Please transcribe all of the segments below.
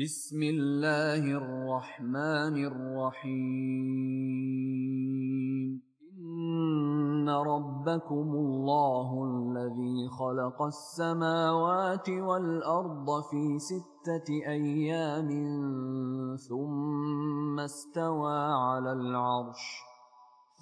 بسم الله الرحمن الرحيم. إن ربكم الله الذي خلق السماوات والأرض في ستة أيام ثم استوى على العرش.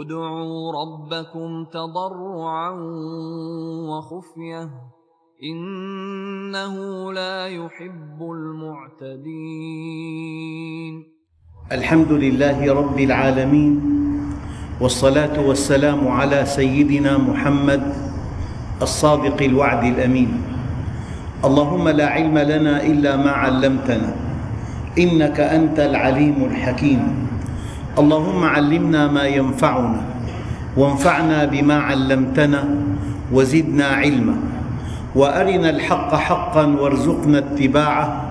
ادعوا ربكم تضرعا وخفية إنه لا يحب المعتدين. الحمد لله رب العالمين والصلاة والسلام على سيدنا محمد الصادق الوعد الأمين. اللهم لا علم لنا إلا ما علمتنا إنك أنت العليم الحكيم. اللهم علمنا ما ينفعنا وانفعنا بما علمتنا وزدنا علما وأرنا الحق حقا وارزقنا اتباعه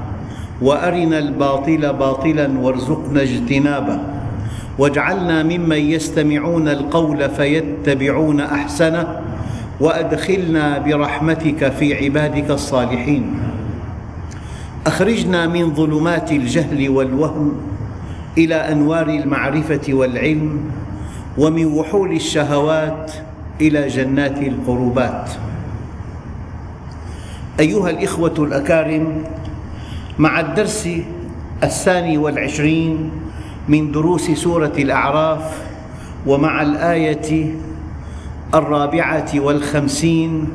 وأرنا الباطل باطلا وارزقنا اجتنابه واجعلنا ممن يستمعون القول فيتبعون أحسنه وأدخلنا برحمتك في عبادك الصالحين. أخرجنا من ظلمات الجهل والوهم إلى أنوار المعرفة والعلم ومن وحول الشهوات إلى جنات القربات. أيها الإخوة الأكارم مع الدرس الثاني والعشرين من دروس سورة الأعراف ومع الآية الرابعة والخمسين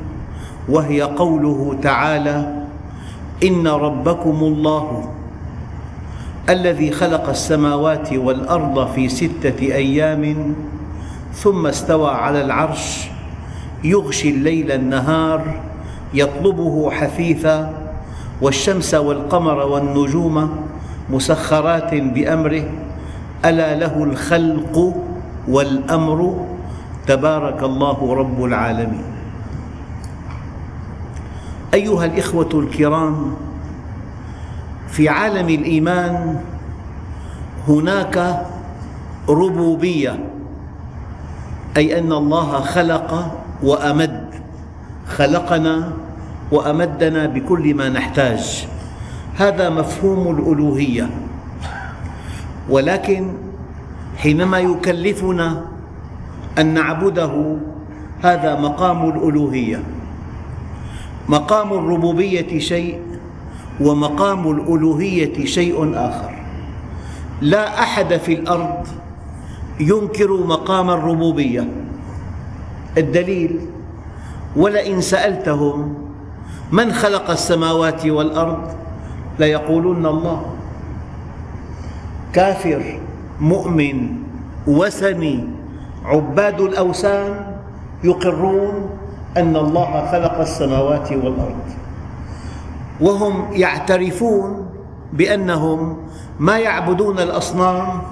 وهي قوله تعالى إن ربكم الله الذي خلق السماوات والأرض في ستة أيام ثم استوى على العرش يغشي الليل النهار يطلبه حثيثا والشمس والقمر والنجوم مسخرات بأمره ألا له الخلق والأمر؟ تبارك الله رب العالمين. أيها الإخوة الكرام في عالم الإيمان هناك ربوبية أي أن الله خلق وأمد خلقنا وأمدنا بكل ما نحتاج. هذا مفهوم الألوهية. ولكن حينما يكلفنا أن نعبده هذا مقام الألوهية. مقام الربوبية شيء ومقام الألوهية شيء آخر. لا أحد في الأرض ينكر مقام الربوبية. الدليل ولئن سألتهم من خلق السماوات والأرض ليقولون الله. كافر مؤمن وثني عباد الأوثان يقرون أن الله خلق السماوات والأرض. وهم يعترفون بأنهم ما يعبدون الأصنام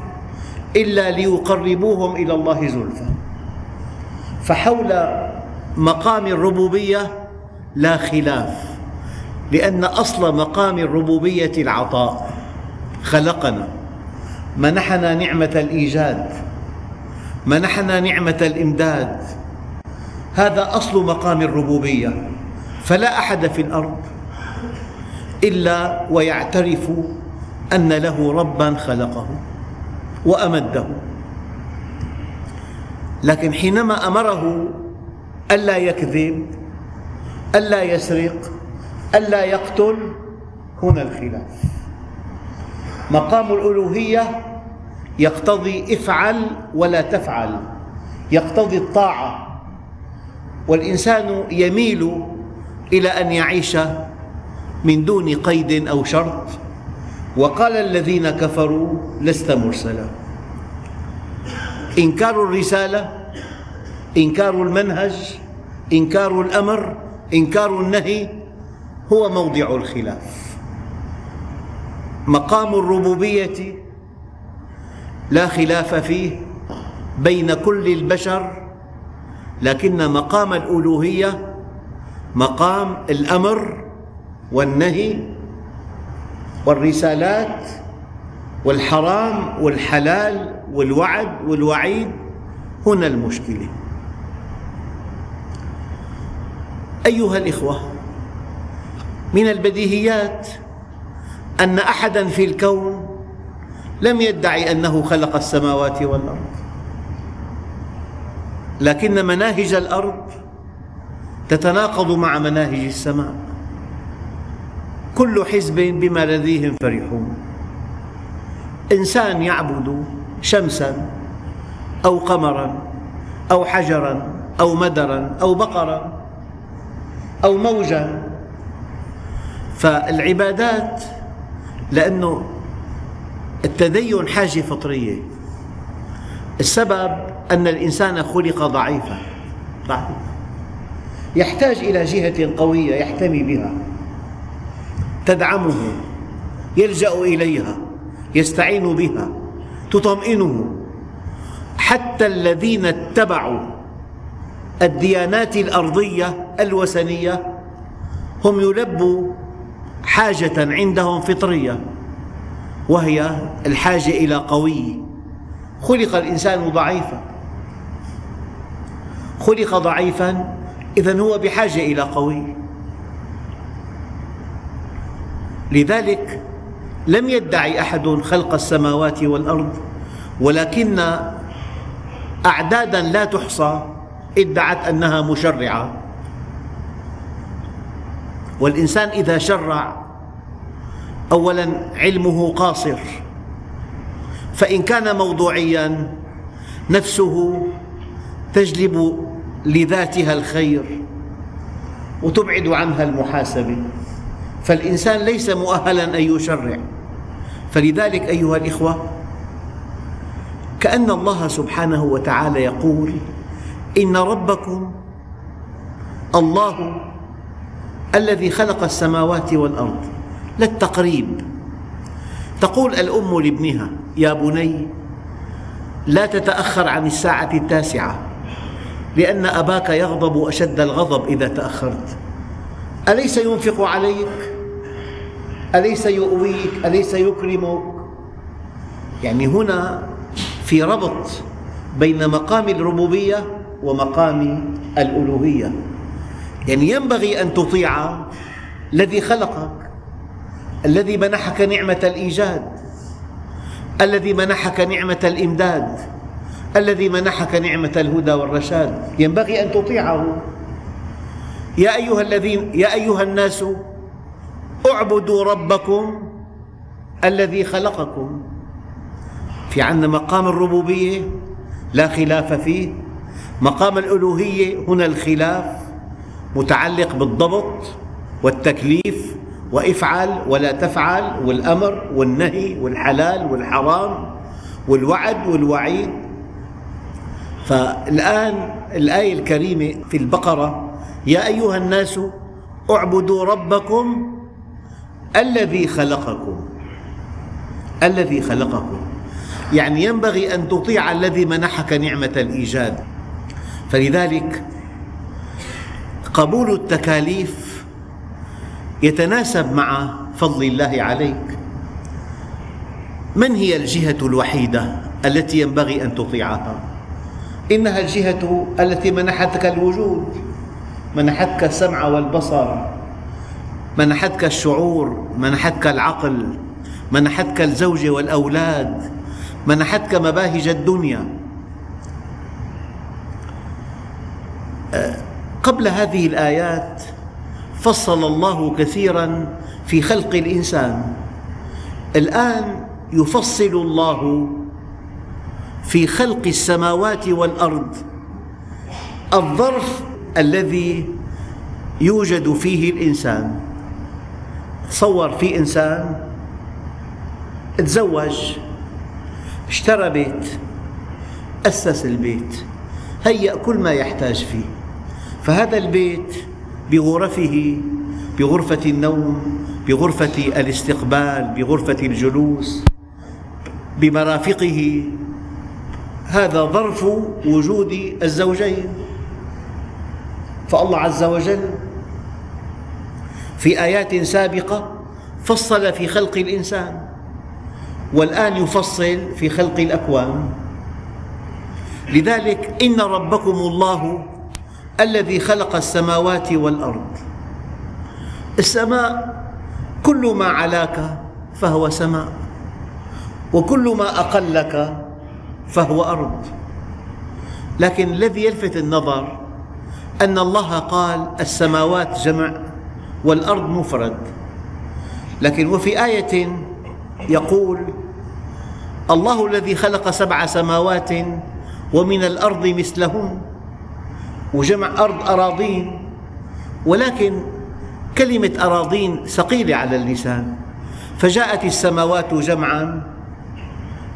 إلا ليقربوهم إلى الله زلفى. فحول مقام الربوبية لا خلاف لأن أصل مقام الربوبية العطاء. خلقنا منحنا نعمة الإيجاد منحنا نعمة الإمداد. هذا أصل مقام الربوبية فلا أحد في الأرض. إلا ويعترف أن له ربا خلقه وأمده. لكن حينما أمره ألا يكذب ألا يسرق ألا يقتل هنا الخلاف. مقام الألوهية يقتضي افعل ولا تفعل يقتضي الطاعة. والإنسان يميل إلى أن يعيش من دون قيد أو شرط. وقال الذين كفروا لست مرسلا. إنكار الرسالة إنكار المنهج إنكار الأمر إنكار النهي هو موضع الخلاف. مقام الربوبية لا خلاف فيه بين كل البشر لكن مقام الألوهية مقام الأمر والنهي والرسالات والحرام والحلال والوعد والوعيد هنا المشكلة. أيها الإخوة من البديهيات أن أحدا في الكون لم يدعي أنه خلق السماوات والأرض لكن مناهج الأرض تتناقض مع مناهج السماء. كل حزب بما لديهم فرحون. إنسان يعبد شمسا أو قمرا أو حجرا أو مدرا أو بقرا أو موجا. فالعبادات لأنه التدين حاجة فطرية. السبب أن الإنسان خلق ضعيفا ضعيف يحتاج إلى جهة قوية يحتمي بها. تدعمه يلجأ إليها يستعين بها تطمئنه. حتى الذين اتبعوا الديانات الأرضية الوثنية هم يلبوا حاجة عندهم فطرية وهي الحاجة إلى قوي. خلق الإنسان ضعيفا. خلق ضعيفا إذا هو بحاجة إلى قوي. لذلك لم يدعي أحد خلق السماوات والأرض ولكن أعدادا لا تحصى ادعت أنها مشرعة. والإنسان إذا شرع أولا علمه قاصر فإن كان موضوعيا نفسه تجلب لذاتها الخير وتبعد عنها المحاسبة. فالإنسان ليس مؤهلا أن يشرع. فلذلك أيها الإخوة كأن الله سبحانه وتعالى يقول إن ربكم الله الذي خلق السماوات والأرض للتقريب. تقول الأم لابنها يا بني لا تتأخر عن الساعة التاسعة لأن أباك يغضب أشد الغضب إذا تأخرت. أليس ينفق عليك؟ أليس يؤويك؟ أليس يكرمك؟ يعني هنا في ربط بين مقام الربوبية ومقام الألوهية يعني ينبغي أن تطيع الذي خلقك الذي منحك نعمة الإيجاد الذي منحك نعمة الإمداد الذي منحك نعمة الهدى والرشاد ينبغي أن تطيعه يا أيها الذين يا أيها الناس اعبدوا ربكم الذي خلقكم. في عندنا مقام الربوبية لا خلاف فيه. مقام الألوهية هنا الخلاف متعلق بالضبط والتكليف وإفعل ولا تفعل والأمر والنهي والحلال والحرام والوعد والوعيد. فالآن الآية الكريمة في البقرة يا أيها الناس اعبدوا ربكم الذي خلقكم. الذي خلقكم. يعني ينبغي أن تطيع الذي منحك نعمة الإيجاد. فلذلك قبول التكاليف يتناسب مع فضل الله عليك. من هي الجهة الوحيدة التي ينبغي أن تطيعها؟ إنها الجهة التي منحتك الوجود منحتك السمع والبصر. منحتك الشعور منحتك العقل منحتك الزوجة والأولاد منحتك مباهج الدنيا. أه، قبل هذه الآيات فصل الله كثيرا في خلق الإنسان. الآن يفصل الله في خلق السماوات والأرض. الظرف الذي يوجد فيه الإنسان. تصور في إنسان تزوج اشترى بيت أسس البيت. هيأ كل ما يحتاج فيه. فهذا البيت بغرفه بغرفة النوم بغرفة الاستقبال بغرفة الجلوس بمرافقه. هذا ظرف وجود الزوجين. فالله عز وجل في آيات سابقة فصل في خلق الإنسان والآن يفصل في خلق الأكوان. لذلك إن ربكم الله الذي خلق السماوات والأرض. السماء كل ما علاك فهو سماء وكل ما أقلك فهو أرض. لكن الذي يلفت النظر أن الله قال السماوات جمع والأرض مفرد. لكن وفي آية يقول الله الذي خلق سبع سماوات ومن الأرض مثلهن وجمع أرض أراضين ولكن كلمة أراضين ثقيلة على اللسان. فجاءت السماوات جمعا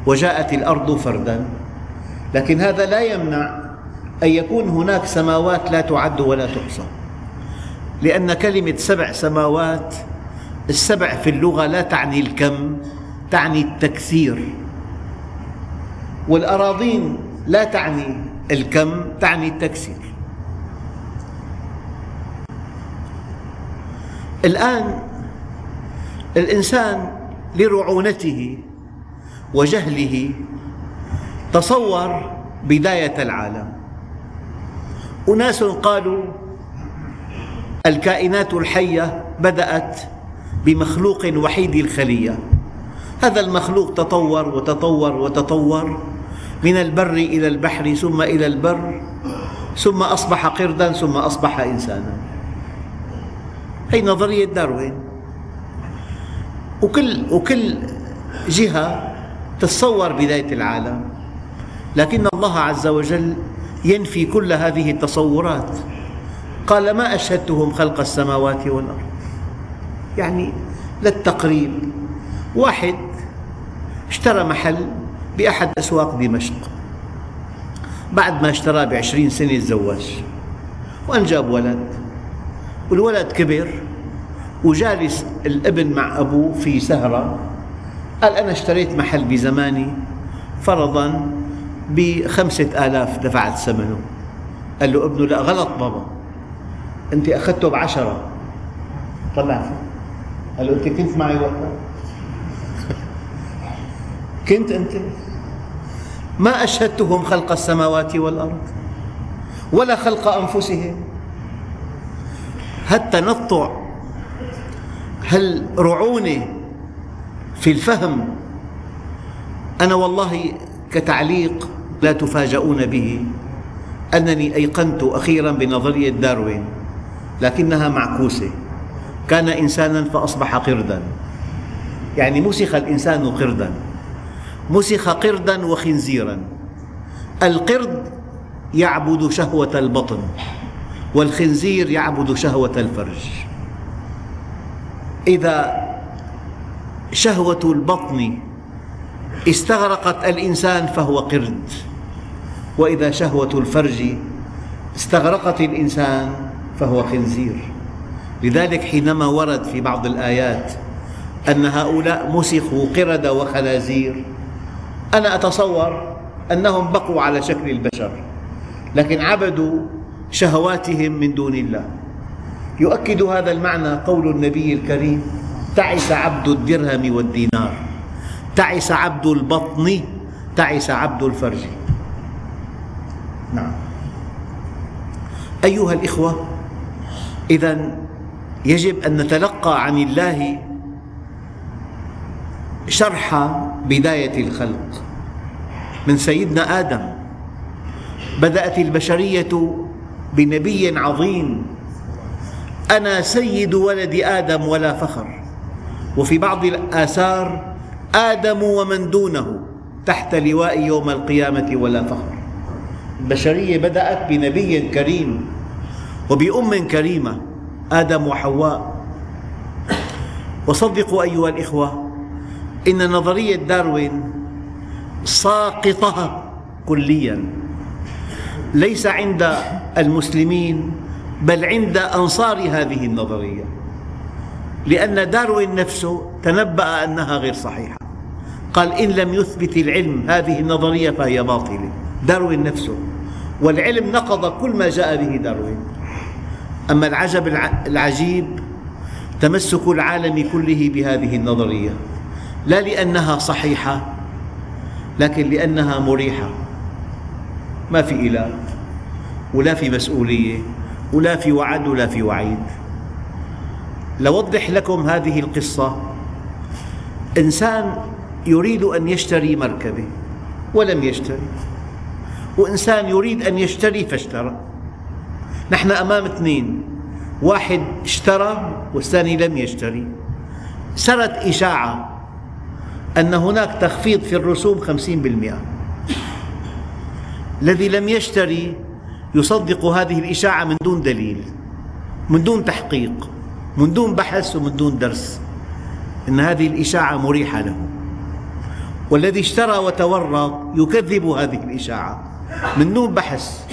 وجاءت الأرض فردا. لكن هذا لا يمنع أن يكون هناك سماوات لا تعد ولا تحصى. لأن كلمة سبع سماوات السبع في اللغة لا تعني الكم تعني التكثير. والأراضين لا تعني الكم تعني التكسير الآن الإنسان لرعونته وجهله تصور بداية العالم. أناس قالوا الكائنات الحية بدأت بمخلوق وحيد الخلية. هذا المخلوق تطور وتطور وتطور من البر إلى البحر ثم إلى البر ثم أصبح قردا ثم أصبح إنسانا. هي نظرية داروين؟ وكل, وكل جهة تتصور بداية العالم لكن الله عز وجل ينفي كل هذه التصورات. قال ما أشهدتهم خلق السماوات والأرض. يعني للتقريب. واحد اشترى محل بأحد أسواق دمشق. بعد ما اشترى بعشرين سنة تزوج وأنجب ولد. والولد كبر. وجالس الابن مع أبوه في سهرة. قال أنا اشتريت محل بزماني فرضا بخمسة آلاف دفعت ثمنه. قال له ابنه لا غلط بابا. أنت أخذته بعشرة. طلع. قال له أنت كنت معي وقتها؟ كنت أنت؟ ما أشهدتهم خلق السماوات والأرض ولا خلق أنفسهم. هالتنطع هالرعونة في الفهم؟ أنا والله كتعليق لا تفاجؤون به. أنني أيقنت أخيرا بنظرية داروين. لكنها معكوسة. كان إنسانا فأصبح قردا. يعني مسخ الإنسان قردا. مسخ قردا وخنزيرا. القرد يعبد شهوة البطن والخنزير يعبد شهوة الفرج. إذا شهوة البطن استغرقت الإنسان فهو قرد. وإذا شهوة الفرج استغرقت الإنسان فهو خنزير. لذلك حينما ورد في بعض الآيات أن هؤلاء مسخوا قردة وخنازير أنا أتصور أنهم بقوا على شكل البشر لكن عبدوا شهواتهم من دون الله. يؤكد هذا المعنى قول النبي الكريم تعس عبد الدرهم والدينار تعس عبد البطن تعس عبد الفرج. نعم. أيها الإخوة إذا يجب أن نتلقى عن الله شرح بداية الخلق. من سيدنا آدم بدأت البشرية بنبي عظيم. أنا سيد ولد آدم ولا فخر. وفي بعض الآثار آدم ومن دونه تحت لواء يوم القيامة ولا فخر. البشرية بدأت بنبي كريم. وبأم كريمة آدم وحواء. وصدقوا أيها الإخوة إن نظرية داروين ساقطة كليا. ليس عند المسلمين بل عند أنصار هذه النظرية. لأن داروين نفسه تنبأ أنها غير صحيحة. قال إن لم يثبت العلم هذه النظرية فهي باطلة. داروين نفسه. والعلم نقض كل ما جاء به داروين. أما العجب العجيب تمسك العالم كله بهذه النظرية. لا لأنها صحيحة لكن لأنها مريحة. ما في إله ولا في مسؤولية ولا في وعد ولا في وعيد. لوضح لكم هذه القصة. إنسان يريد أن يشتري مركبة ولم يشتري. وإنسان يريد أن يشتري فاشترى. نحن أمام اثنين. واحد اشترى والثاني لم يشتري. سرت إشاعة أن هناك تخفيض في الرسوم خمسين بالمئة. الذي لم يشتري يصدق هذه الإشاعة من دون دليل من دون تحقيق من دون بحث ومن دون درس. إن هذه الإشاعة مريحة له. والذي اشترى وتورط يكذب هذه الإشاعة من دون بحث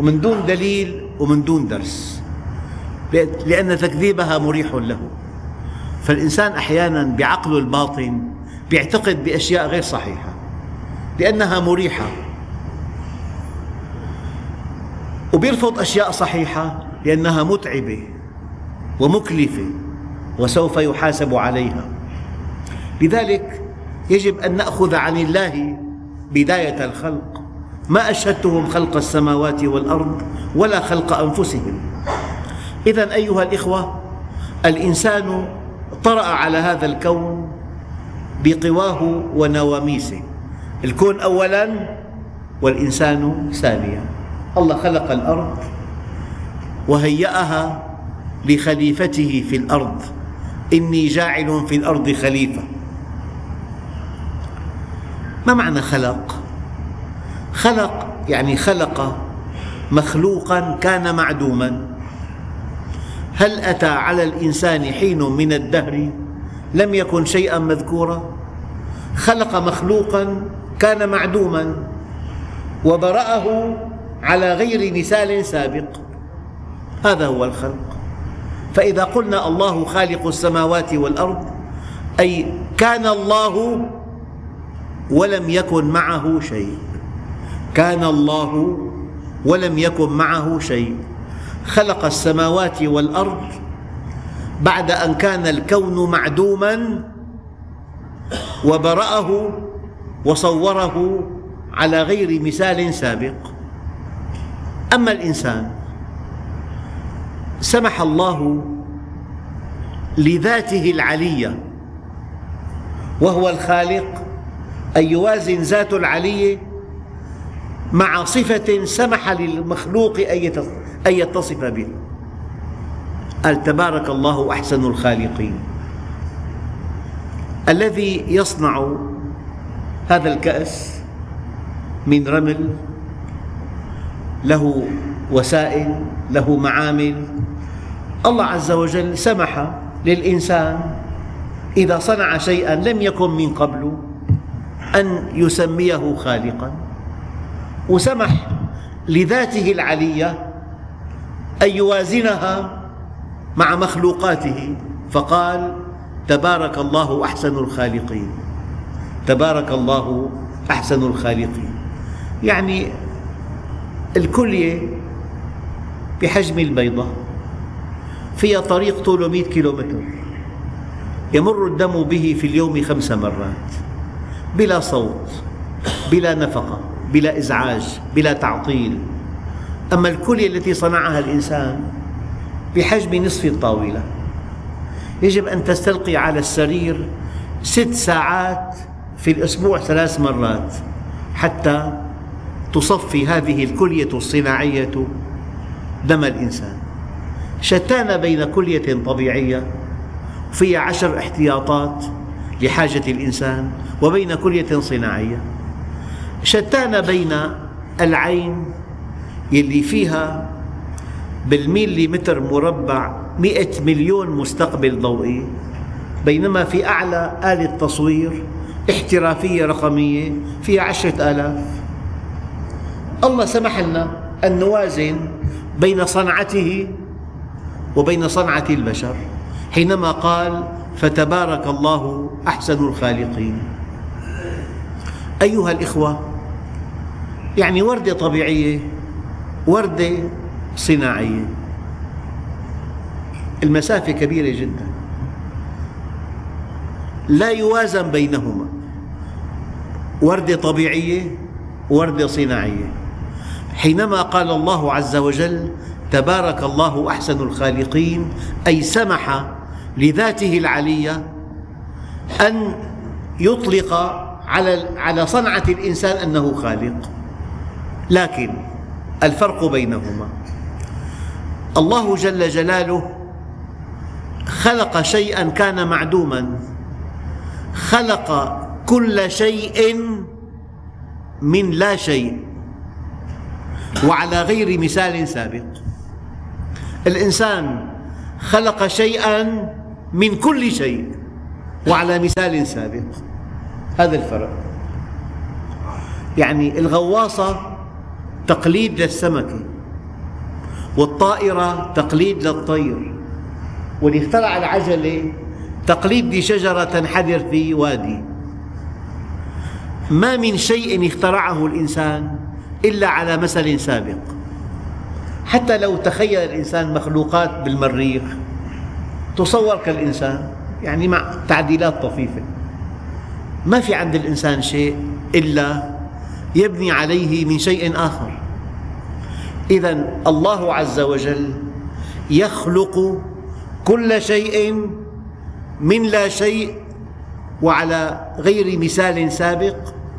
ومن دون دليل ومن دون درس. لأن تكذيبها مريح له. فالإنسان أحيانا بعقله الباطن يعتقد بأشياء غير صحيحة لأنها مريحة. وبيرفض أشياء صحيحة لأنها متعبة ومكلفة وسوف يحاسب عليها. لذلك يجب أن نأخذ عن الله بداية الخلق. ما أشهدتهم خلق السماوات والأرض ولا خلق أنفسهم. إذا أيها الإخوة الإنسان طرأ على هذا الكون بقواه ونواميسه. الكون أولا والإنسان ثانيا. الله خلق الأرض وهيأها لخليفته في الأرض. إني جاعل في الأرض خليفة. ما معنى خلق؟ خلق يعني خلق مخلوقا كان معدوما. هل أتى على الإنسان حين من الدهر؟ لم يكن شيئا مذكورا. خلق مخلوقا كان معدوما. وبرأه على غير مثال سابق. هذا هو الخلق. فإذا قلنا الله خالق السماوات والأرض أي كان الله ولم يكن معه شيء. كان الله ولم يكن معه شيء. خلق السماوات والأرض بعد أن كان الكون معدوما وبرأه وصوره على غير مثال سابق. أما الإنسان سمح الله لذاته العلية وهو الخالق أن يوازن ذاته العلية مع صفة سمح للمخلوق أن يتصف بها قال تبارك الله أحسن الخالقين. الذي يصنع هذا الكأس من رمل له وسائل له معامل. الله عز وجل سمح للإنسان إذا صنع شيئا لم يكن من قبل أن يسميه خالقا. وسمح لذاته العلية أن يوازنها مع مخلوقاته. فقال تبارك الله أحسن الخالقين. تبارك الله أحسن الخالقين. يعني الكلية بحجم البيضة فيها طريق طوله 100 كيلومتر. يمر الدم به في اليوم خمس مرات بلا صوت بلا نفقة. بلا إزعاج بلا تعطيل. أما الكلية التي صنعها الإنسان بحجم نصف الطاولة يجب أن تستلقي على السرير ست ساعات في الأسبوع ثلاث مرات حتى تصفي هذه الكلية الصناعية دم الإنسان. شتان بين كلية طبيعية فيها عشر احتياطات لحاجة الإنسان وبين كلية صناعية. شتان بين العين يلي فيها بالميليمتر مربع مئة مليون مستقبل ضوئي بينما في أعلى آلة تصوير احترافية رقمية فيها عشرة آلاف. الله سمح لنا أن نوازن بين صنعته وبين صنعة البشر حينما قال فتبارك الله أحسن الخالقين. أيها الإخوة يعني وردة طبيعية وردة صناعية. المسافة كبيرة جدا. لا يوازن بينهما. وردة طبيعية وردة صناعية. حينما قال الله عز وجل تبارك الله أحسن الخالقين أي سمح لذاته العلية أن يطلق على صنعة الإنسان أنه خالق. لكن الفرق بينهما. الله جل جلاله خلق شيئا كان معدوما خلق كل شيء من لا شيء وعلى غير مثال سابق. الإنسان خلق شيئا من كل شيء وعلى مثال سابق. هذا الفرق. يعني الغواصة تقليد للسمكة والطائرة تقليد للطير واللي اخترع العجلة تقليد لشجرة تنحدر في وادي. ما من شيء اخترعه الإنسان إلا على مثل سابق. حتى لو تخيل الإنسان مخلوقات بالمريخ تصور كالإنسان يعني مع تعديلات طفيفة. ما في عند الإنسان شيء إلا يبني عليه من شيء آخر. إذا الله عز وجل يخلق كل شيء من لا شيء وعلى غير مثال سابق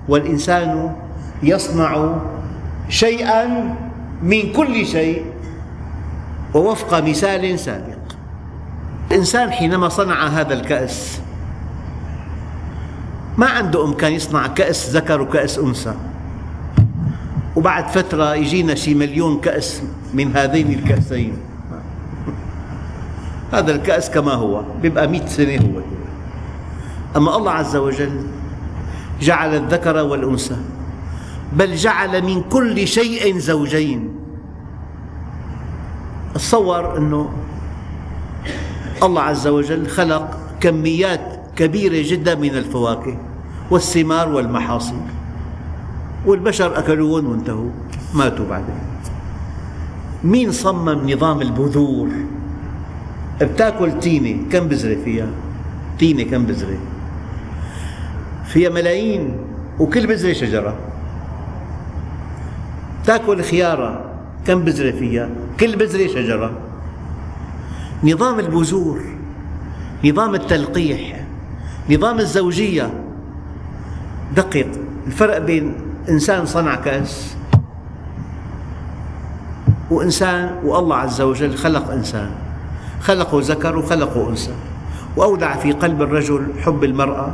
والإنسان يصنع شيئا من كل شيء ووفق مثال سابق. الإنسان حينما صنع هذا الكأس ما عنده إمكان يصنع كأس ذكر وكأس أنثى. وبعد فترة يجينا شي مليون كأس من هذين الكأسين. هذا الكأس كما هو بيبقى مئة سنة هو. أما الله عز وجل جعل الذكر والأنثى بل جعل من كل شيء زوجين. تصور أنه الله عز وجل خلق كميات كبيرة جدا من الفواكه والثمار والمحاصيل. والبشر أكلوهم وانتهوا ماتوا بعدين. مين صمم نظام البذور؟ بتاكل تينة كم بذرة فيها؟ تينة كم بذرة؟ فيها ملايين وكل بذرة شجرة. تاكل خيارة كم بذرة فيها؟ كل بذرة شجرة. نظام البذور نظام التلقيح نظام الزوجية. دقق الفرق بين إنسان صنع كأس. وإنسان والله عز وجل خلق إنسان. خلقه ذكر وخلقه أنثى. وأودع في قلب الرجل حب المرأة.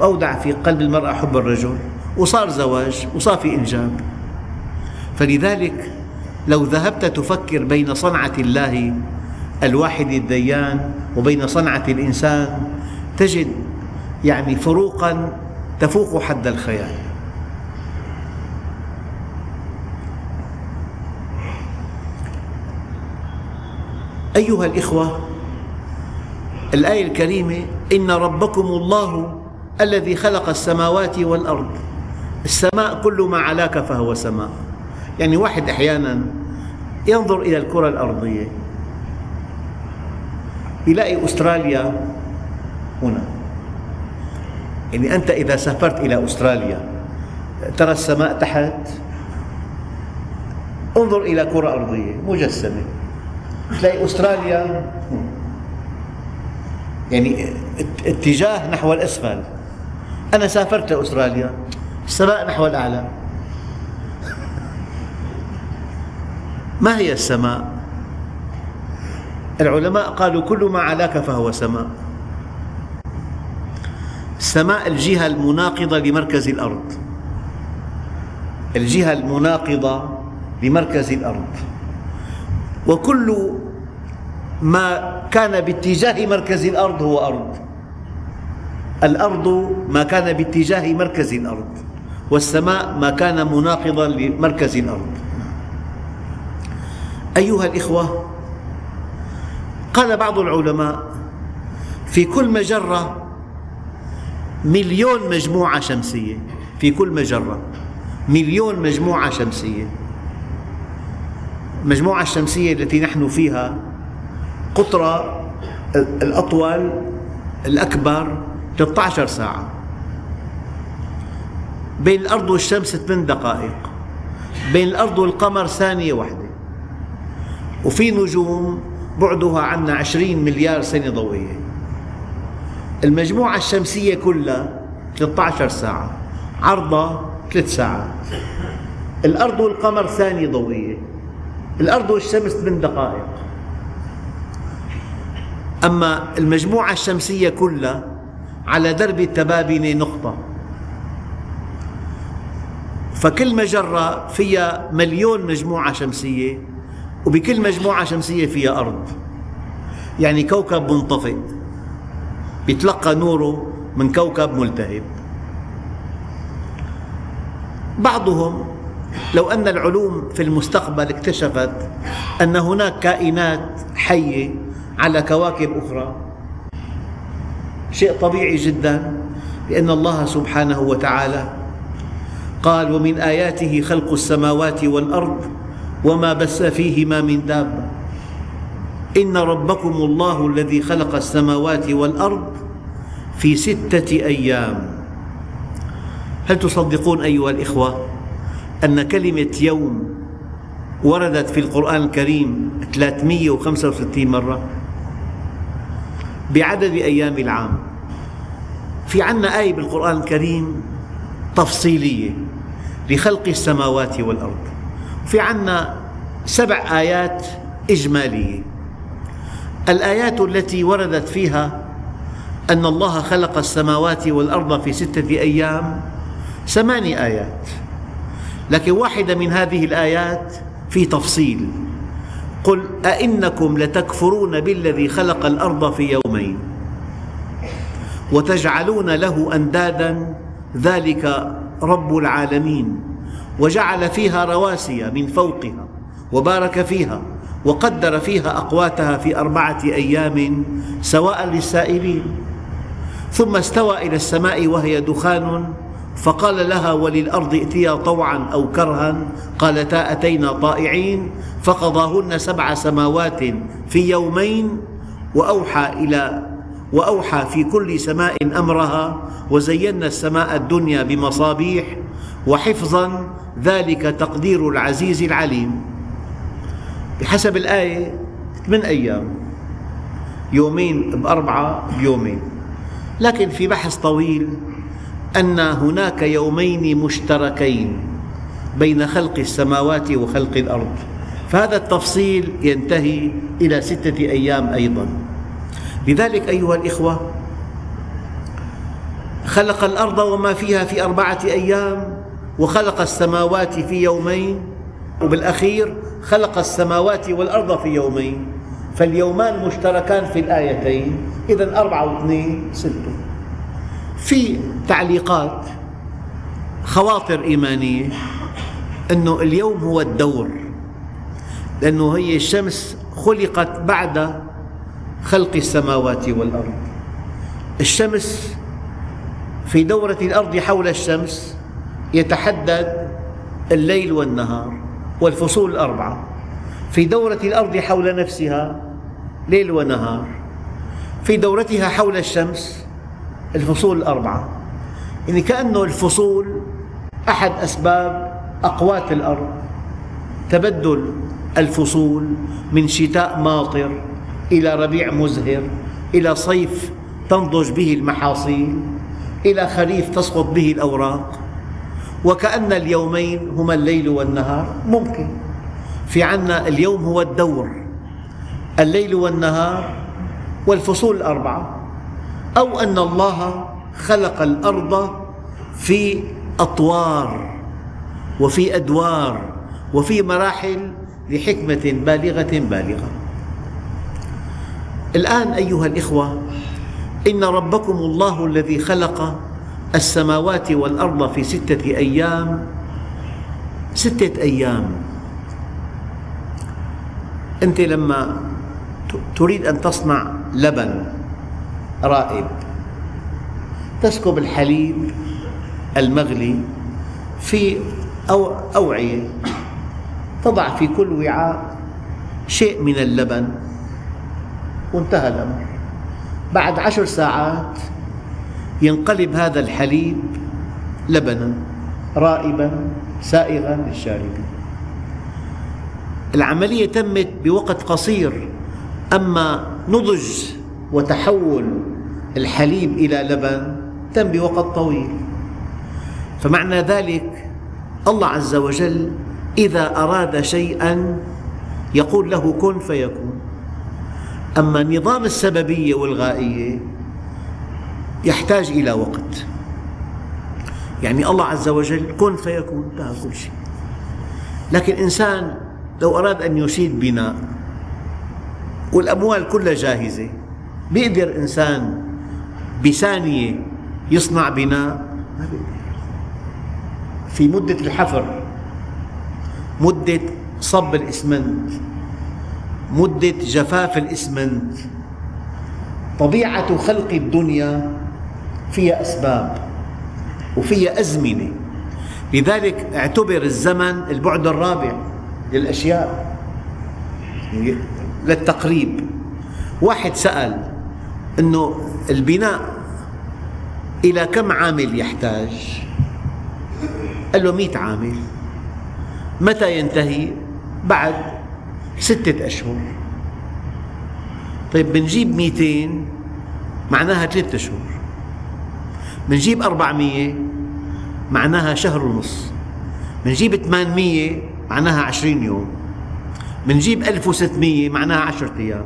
وأودع في قلب المرأة حب الرجل. وصار زواج وصار في إنجاب. فلذلك لو ذهبت تفكر بين صنعة الله الواحد الديان وبين صنعة الإنسان تجد يعني فروقا تفوق حد الخيال. أيها الإخوة الآية الكريمة إن ربكم الله الذي خلق السماوات والأرض. السماء كل ما علاك فهو سماء. يعني واحد أحيانا ينظر إلى الكرة الأرضية يلاقي أستراليا هنا. يعني أنت إذا سافرت إلى أستراليا ترى السماء تحت انظر إلى كرة أرضية مجسمة. تلاقي أستراليا. يعني اتجاه نحو الأسفل. أنا سافرت لأستراليا السماء نحو الأعلى. ما هي السماء؟ العلماء قالوا كل ما علاك فهو سماء. السماء الجهة المناقضة لمركز الأرض. الجهة المناقضة لمركز الأرض. وكل ما كان باتجاه مركز الأرض هو أرض. الأرض ما كان باتجاه مركز الأرض والسماء ما كان مناقضا لمركز الأرض. أيها الإخوة قال بعض العلماء في كل مجرة مليون مجموعة شمسية. في كل مجرة مليون مجموعة شمسية. المجموعة الشمسية التي نحن فيها قطرة الأطول الأكبر 13 ساعة. بين الأرض والشمس 8 دقائق. بين الأرض والقمر ثانية واحدة. وفي نجوم بعدها عنا 20 مليار سنة ضوئية. المجموعة الشمسية كلها 13 ساعة. عرضها 3 ساعات. الأرض والقمر ثانية ضوئية. الأرض والشمس 8 دقائق. أما المجموعة الشمسية كلها على درب التبابنة نقطة. فكل مجرة فيها مليون مجموعة شمسية وبكل مجموعة شمسية فيها أرض. يعني كوكب منطفئ يتلقى نوره من كوكب ملتهب. بعضهم لو أن العلوم في المستقبل اكتشفت أن هناك كائنات حية على كواكب أخرى شيء طبيعي جدا لأن الله سبحانه وتعالى قال ومن آياته خلق السماوات والأرض وما بث فيهما من دابة. إن ربكم الله الذي خلق السماوات والأرض في ستة أيام. هل تصدقون أيها الإخوة؟ أن كلمة يوم وردت في القرآن الكريم 365 مرة بعدد أيام العام. في عنا آية بالقرآن الكريم تفصيلية لخلق السماوات والأرض. في عنا سبع آيات إجمالية. الآيات التي وردت فيها أن الله خلق السماوات والأرض في ستة أيام ثماني آيات. لكن واحدة من هذه الآيات في تفصيل. قل أئنكم لتكفرون بالذي خلق الأرض في يومين وتجعلون له أندادا ذلك رب العالمين وجعل فيها رواسي من فوقها وبارك فيها وقدر فيها أقواتها في أربعة أيام سواء للسائلين. ثم استوى إلى السماء وهي دخان فقال لها وللأرض ائتيا طوعا أو كرها؟ قالتا أتينا طائعين فقضاهن سبع سماوات في يومين وأوحى إلى وأوحى في كل سماء أمرها وزينا السماء الدنيا بمصابيح وحفظا ذلك تقدير العزيز العليم. بحسب الآية من أيام؟ يومين بأربعة بيومين. لكن في بحث طويل أن هناك يومين مشتركين بين خلق السماوات وخلق الأرض. فهذا التفصيل ينتهي إلى ستة أيام أيضا. لذلك أيها الإخوة خلق الأرض وما فيها في أربعة أيام وخلق السماوات في يومين وبالأخير خلق السماوات والأرض في يومين. فاليومان مشتركان في الآيتين إذا أربعة واثنين ستة. في تعليقات خواطر إيمانية أنه اليوم هو الدور لأنه هي الشمس خلقت بعد خلق السماوات والأرض. الشمس في دورة الأرض حول الشمس يتحدد الليل والنهار والفصول الأربعة. في دورة الأرض حول نفسها ليل ونهار. في دورتها حول الشمس الفصول الأربعة. يعني كأنه الفصول أحد أسباب أقوات الأرض. تبدل الفصول من شتاء ماطر إلى ربيع مزهر إلى صيف تنضج به المحاصيل إلى خريف تسقط به الأوراق. وكأن اليومين هما الليل والنهار. ممكن. في عنا اليوم هو الدور الليل والنهار والفصول الأربعة. أو أن الله خلق الأرض في أطوار وفي أدوار وفي مراحل لحكمة بالغة بالغة. الآن أيها الإخوة إن ربكم الله الذي خلق السماوات والأرض في ستة أيام. ستة أيام. أنت لما تريد أن تصنع لبن رائب. تسكب الحليب المغلي في أو أوعية. تضع في كل وعاء شيء من اللبن. وانتهى الأمر. بعد عشر ساعات ينقلب هذا الحليب لبنا رائبا سائغا للشاربين. العملية تمت بوقت قصير أما نضج وتحول الحليب إلى لبن تم بوقت طويل. فمعنى ذلك الله عز وجل إذا أراد شيئا يقول له كن فيكون. أما نظام السببية والغائية يحتاج إلى وقت. يعني الله عز وجل كن فيكون انتهى كل شيء. لكن إنسان لو أراد أن يشيد بناء والأموال كلها جاهزة بيقدر إنسان بثانية يصنع بناء في مدة الحفر مدة صب الإسمنت مدة جفاف الإسمنت. طبيعة خلق الدنيا فيها أسباب وفيها أزمنة. لذلك اعتبر الزمن البعد الرابع للأشياء للتقريب. واحد سأل أنه البناء إلى كم عامل يحتاج؟ قال له مئة عامل. متى ينتهي؟ بعد ستة أشهر. طيب بنجيب مئتين معناها ثلاثة أشهر. بنجيب أربعمية معناها شهر ونص. بنجيب ثمانمية معناها عشرين يوم. بنجيب ألف وستمية معناها عشرة أيام.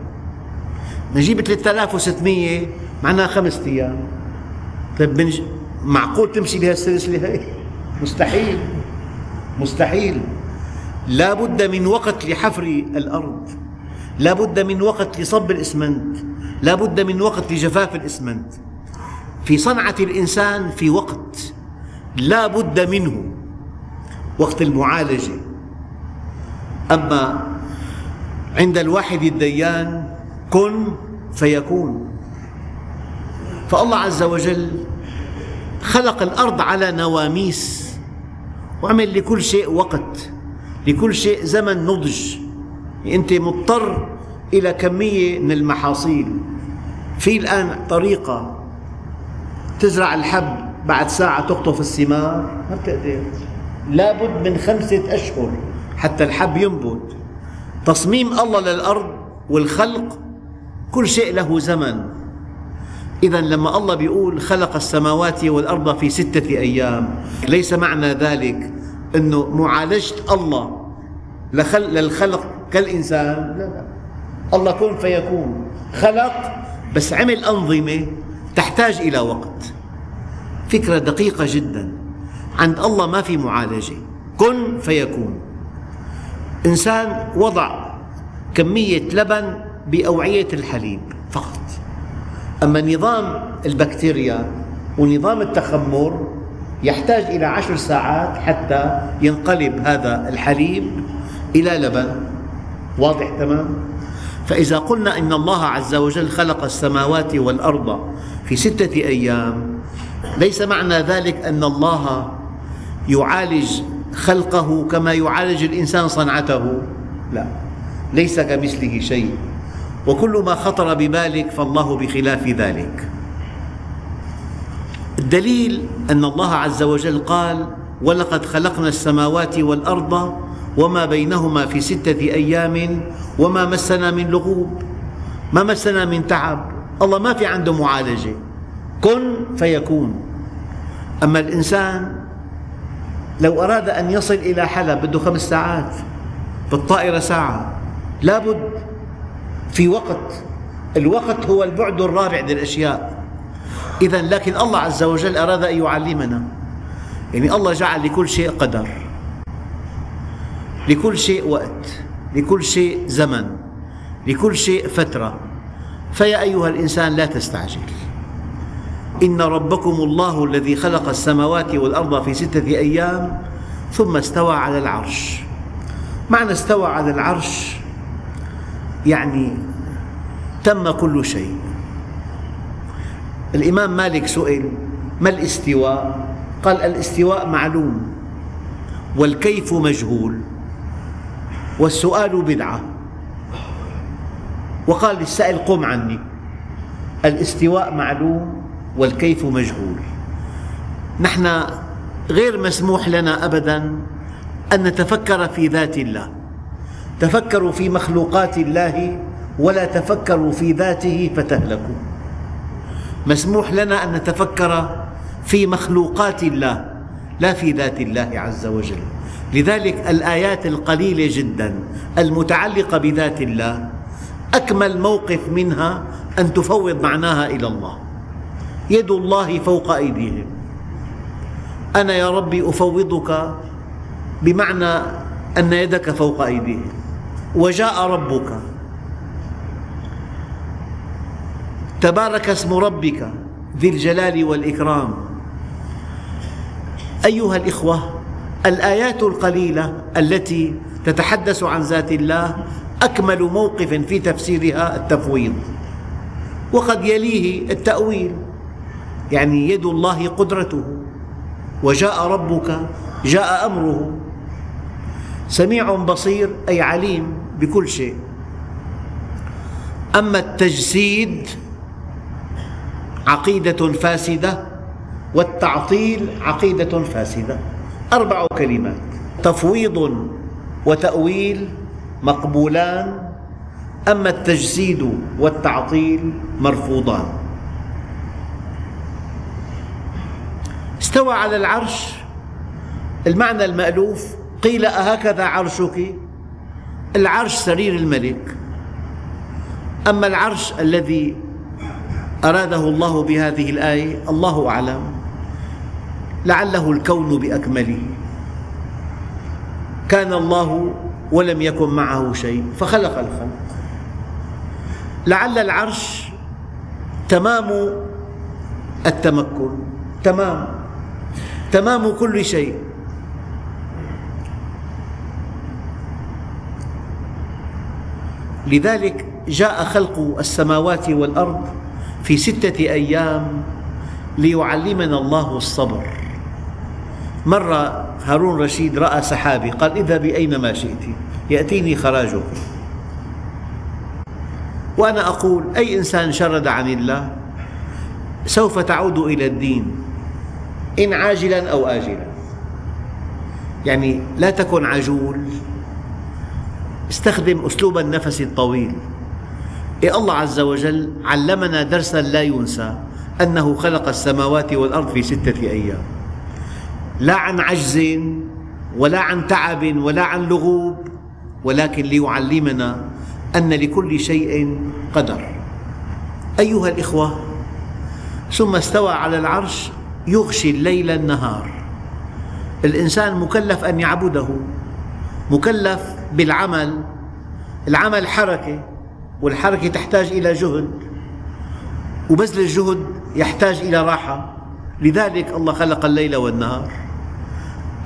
بنجيب ثلاثة آلاف وستمية معناها خمسة أيام. طيب بنج... معقول تمشي بهالسلسلة هي؟ مستحيل. مستحيل. لا بد من وقت لحفر الأرض. لا بد من وقت لصب الإسمنت. لا بد من وقت لجفاف الإسمنت. في صنعة الإنسان في وقت لا بد منه. وقت المعالجة. أما عند الواحد الديان كن فيكون. فالله عز وجل خلق الأرض على نواميس وعمل لكل شيء وقت لكل شيء زمن نضج. أنت مضطر إلى كمية من المحاصيل. في الآن طريقة تزرع الحب بعد ساعة تقطف الثمار ما بتقدر. لابد من خمسة أشهر حتى الحب ينبت. تصميم الله للأرض والخلق كل شيء له زمن. إذا لما الله بيقول خلق السماوات والأرض في ستة أيام ليس معنى ذلك أنه معالجة الله للخلق كالإنسان. لا لا. الله كن فيكون. خلق بس عمل أنظمة تحتاج إلى وقت. فكرة دقيقة جدا. عند الله ما في معالجة. كن فيكون. إنسان وضع كمية لبن بأوعية الحليب فقط. أما نظام البكتيريا ونظام التخمر يحتاج إلى عشر ساعات حتى ينقلب هذا الحليب إلى لبن. واضح تمام؟ فإذا قلنا إن الله عز وجل خلق السماوات والأرض في ستة أيام ليس معنى ذلك أن الله يعالج خلقه كما يعالج الإنسان صنعته؟ لا ليس كمثله شيء. وكل ما خطر ببالك فالله بخلاف ذلك. الدليل أن الله عز وجل قال ولقد خلقنا السماوات والأرض وما بينهما في ستة أيام وما مسنا من لغوب ما مسنا من تعب الله ما في عنده معالجة كن فيكون. أما الإنسان لو أراد أن يصل إلى حلب بده خمس ساعات بالطائرة ساعة لابد في وقت الوقت هو البعد الرابع للأشياء. إذا لكن الله عز وجل أراد أن يعلمنا. يعني الله جعل لكل شيء قدر. لكل شيء وقت. لكل شيء زمن. لكل شيء فترة. فيا أيها الإنسان لا تستعجل. إن ربكم الله الذي خلق السماوات والأرض في ستة أيام ثم استوى على العرش. معنى استوى على العرش يعني تم كل شيء. الإمام مالك سئل ما الاستواء؟ قال الاستواء معلوم والكيف مجهول والسؤال بدعة. وقال للسائل قم عني. الاستواء معلوم والكيف مجهول. نحن غير مسموح لنا أبدا أن نتفكر في ذات الله. تفكروا في مخلوقات الله ولا تفكروا في ذاته فتهلكوا. مسموح لنا أن نتفكر في مخلوقات الله لا في ذات الله عز وجل. لذلك الآيات القليلة جدا المتعلقة بذات الله أكمل موقف منها أن تفوض معناها إلى الله. يد الله فوق أيديهم. أنا يا ربي أفوضك بمعنى أن يدك فوق أيديهم. وجاء ربك. تبارك اسم ربك ذي الجلال والإكرام. أيها الإخوة الآيات القليلة التي تتحدث عن ذات الله أكمل موقف في تفسيرها التفويض. وقد يليه التأويل يعني يد الله قدرته. وجاء ربك جاء أمره. سميع بصير أي عليم. بكل شيء. أما التجسيد عقيدة فاسدة والتعطيل عقيدة فاسدة. أربع كلمات تفويض وتأويل مقبولان. أما التجسيد والتعطيل مرفوضان. استوى على العرش. المعنى المألوف قيل أهكذا عرشك؟ العرش سرير الملك. أما العرش الذي أراده الله بهذه الآية الله أعلم. لعله الكون بأكمله. كان الله ولم يكن معه شيء فخلق الخلق. لعل العرش تمام التمكن. تمام. تمام كل شيء. لذلك جاء خلق السماوات والأرض في ستة أيام ليعلمنا الله الصبر. مرة هارون رشيد رأى سحابي قال اذهبي أينما شئت يأتيني خراجك. وأنا أقول أي إنسان شرد عن الله سوف تعود إلى الدين إن عاجلا أو آجلا. يعني لا تكن عجول استخدم أسلوب النفس الطويل. إيه الله عز وجل علمنا درسا لا ينسى أنه خلق السماوات والأرض في ستة أيام. لا عن عجز ولا عن تعب ولا عن لغوب ولكن ليعلمنا أن لكل شيء قدر. أيها الإخوة ثم استوى على العرش يغشي الليل النهار. الإنسان مكلف أن يعبده مكلف بالعمل. العمل حركة والحركة تحتاج إلى جهد وبذل الجهد يحتاج إلى راحة. لذلك الله خلق الليل والنهار.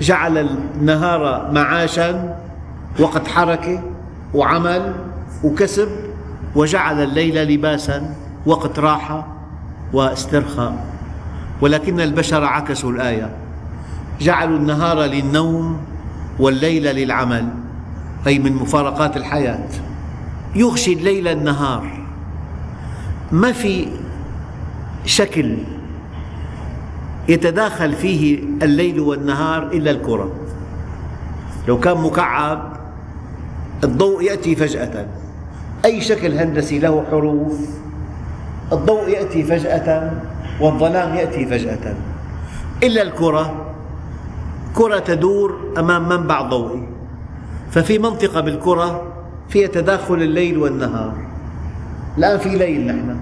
جعل النهار معاشا وقت حركة وعمل وكسب وجعل الليل لباسا وقت راحة واسترخاء. ولكن البشر عكسوا الآية. جعلوا النهار للنوم والليل للعمل. أي من مفارقات الحياة. يغشي الليل النهار. ما في شكل يتداخل فيه الليل والنهار إلا الكرة. لو كان مكعب الضوء يأتي فجأة. أي شكل هندسي له حروف الضوء يأتي فجأة والظلام يأتي فجأة. إلا الكرة كرة تدور أمام منبع ضوئي. ففي منطقة بالكرة فيها تداخل الليل والنهار. الآن في ليل نحن.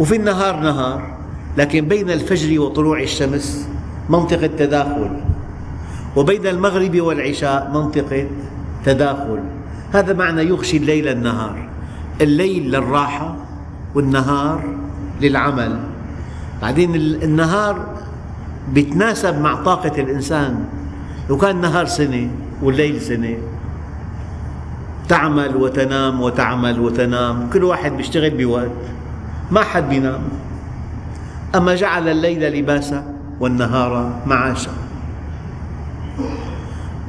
وفي النهار نهار لكن بين الفجر وطلوع الشمس منطقة تداخل. وبين المغرب والعشاء منطقة تداخل. هذا معنى يغشي الليل النهار. الليل للراحة والنهار للعمل. بعدين النهار يتناسب مع طاقة الإنسان. لو كان النهار سنة والليل سنة. تعمل وتنام وتعمل وتنام. كل واحد يشتغل بوقت. ما حد بينام. أما جعل الليل لباسا والنهار معاشا.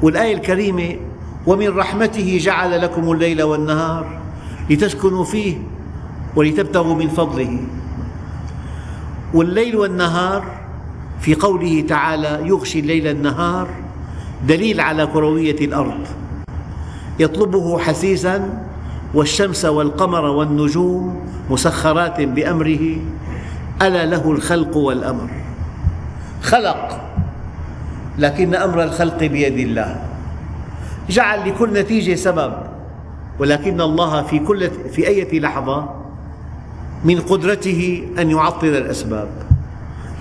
والآية الكريمة ومن رحمته جعل لكم الليل والنهار لتسكنوا فيه ولتبتغوا من فضله. والليل والنهار في قوله تعالى يغشي الليل النهار دليل على كروية الأرض. يطلبه حثيثا والشمس والقمر والنجوم مسخرات بأمره ألا له الخلق والأمر. خلق لكن أمر الخلق بيد الله. جعل لكل نتيجة سبب ولكن الله في كل في أي لحظة من قدرته أن يعطل الأسباب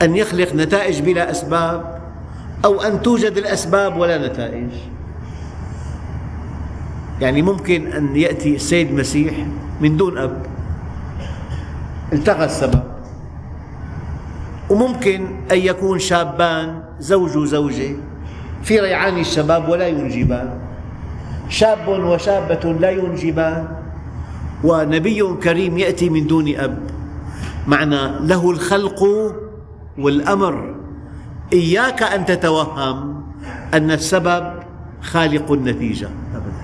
أن يخلق نتائج بلا أسباب أو أن توجد الأسباب ولا نتائج. يعني ممكن أن يأتي السيد المسيح من دون أب. التغى السبب. وممكن أن يكون شابان زوج وزوجة. في ريعان الشباب ولا ينجبان. شاب وشابة لا ينجبان. ونبي كريم يأتي من دون أب. معنى له الخلق والأمر. إياك أن تتوهم أن السبب خالق النتيجة. أبدا.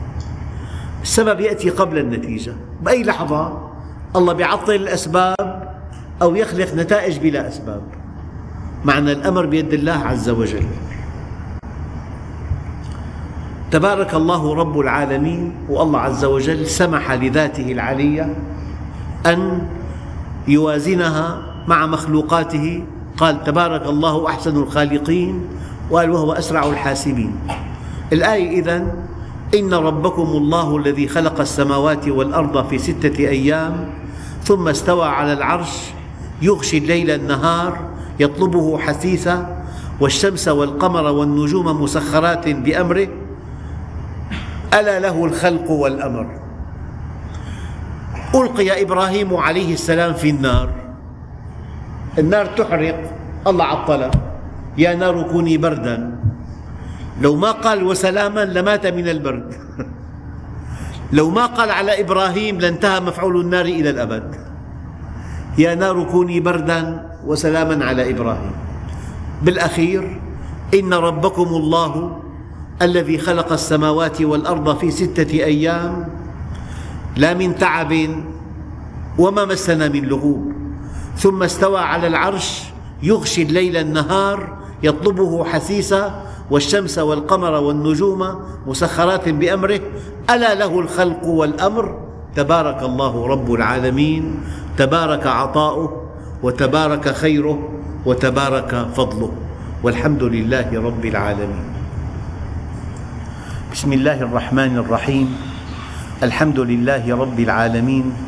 السبب يأتي قبل النتيجة. بأي لحظة؟ الله يعطل الأسباب أو يخلق نتائج بلا أسباب. معنى الأمر بيد الله عز وجل. تبارك الله رب العالمين والله عز وجل سمح لذاته العلية أن يوازنها مع مخلوقاته قال تبارك الله أحسن الخالقين وقال وهو أسرع الحاسبين. الآية إذن إن ربكم الله الذي خلق السماوات والأرض في ستة أيام ثم استوى على العرش يغشي الليل النهار يطلبه حثيثا والشمس والقمر والنجوم مسخرات بأمره. ألا له الخلق والأمر. ألقي إبراهيم عليه السلام في النار. النار تحرق الله عطلها يا نار كوني بردا. لو ما قال وسلاما لمات من البرد. لو ما قال على إبراهيم لانتهى مفعول النار إلى الأبد. يا نار كوني بردا وسلاما على إبراهيم. بالأخير إن ربكم الله الذي خلق السماوات والأرض في ستة أيام لا من تعب وما مسنا من لغوب. ثم استوى على العرش يغشي الليل النهار يطلبه حثيثا والشمس والقمر والنجوم مسخرات بأمره. ألا له الخلق والأمر؟ تبارك الله رب العالمين تبارك عطاؤه وتبارك خيره وتبارك فضله. والحمد لله رب العالمين. بسم الله الرحمن الرحيم. الحمد لله رب العالمين.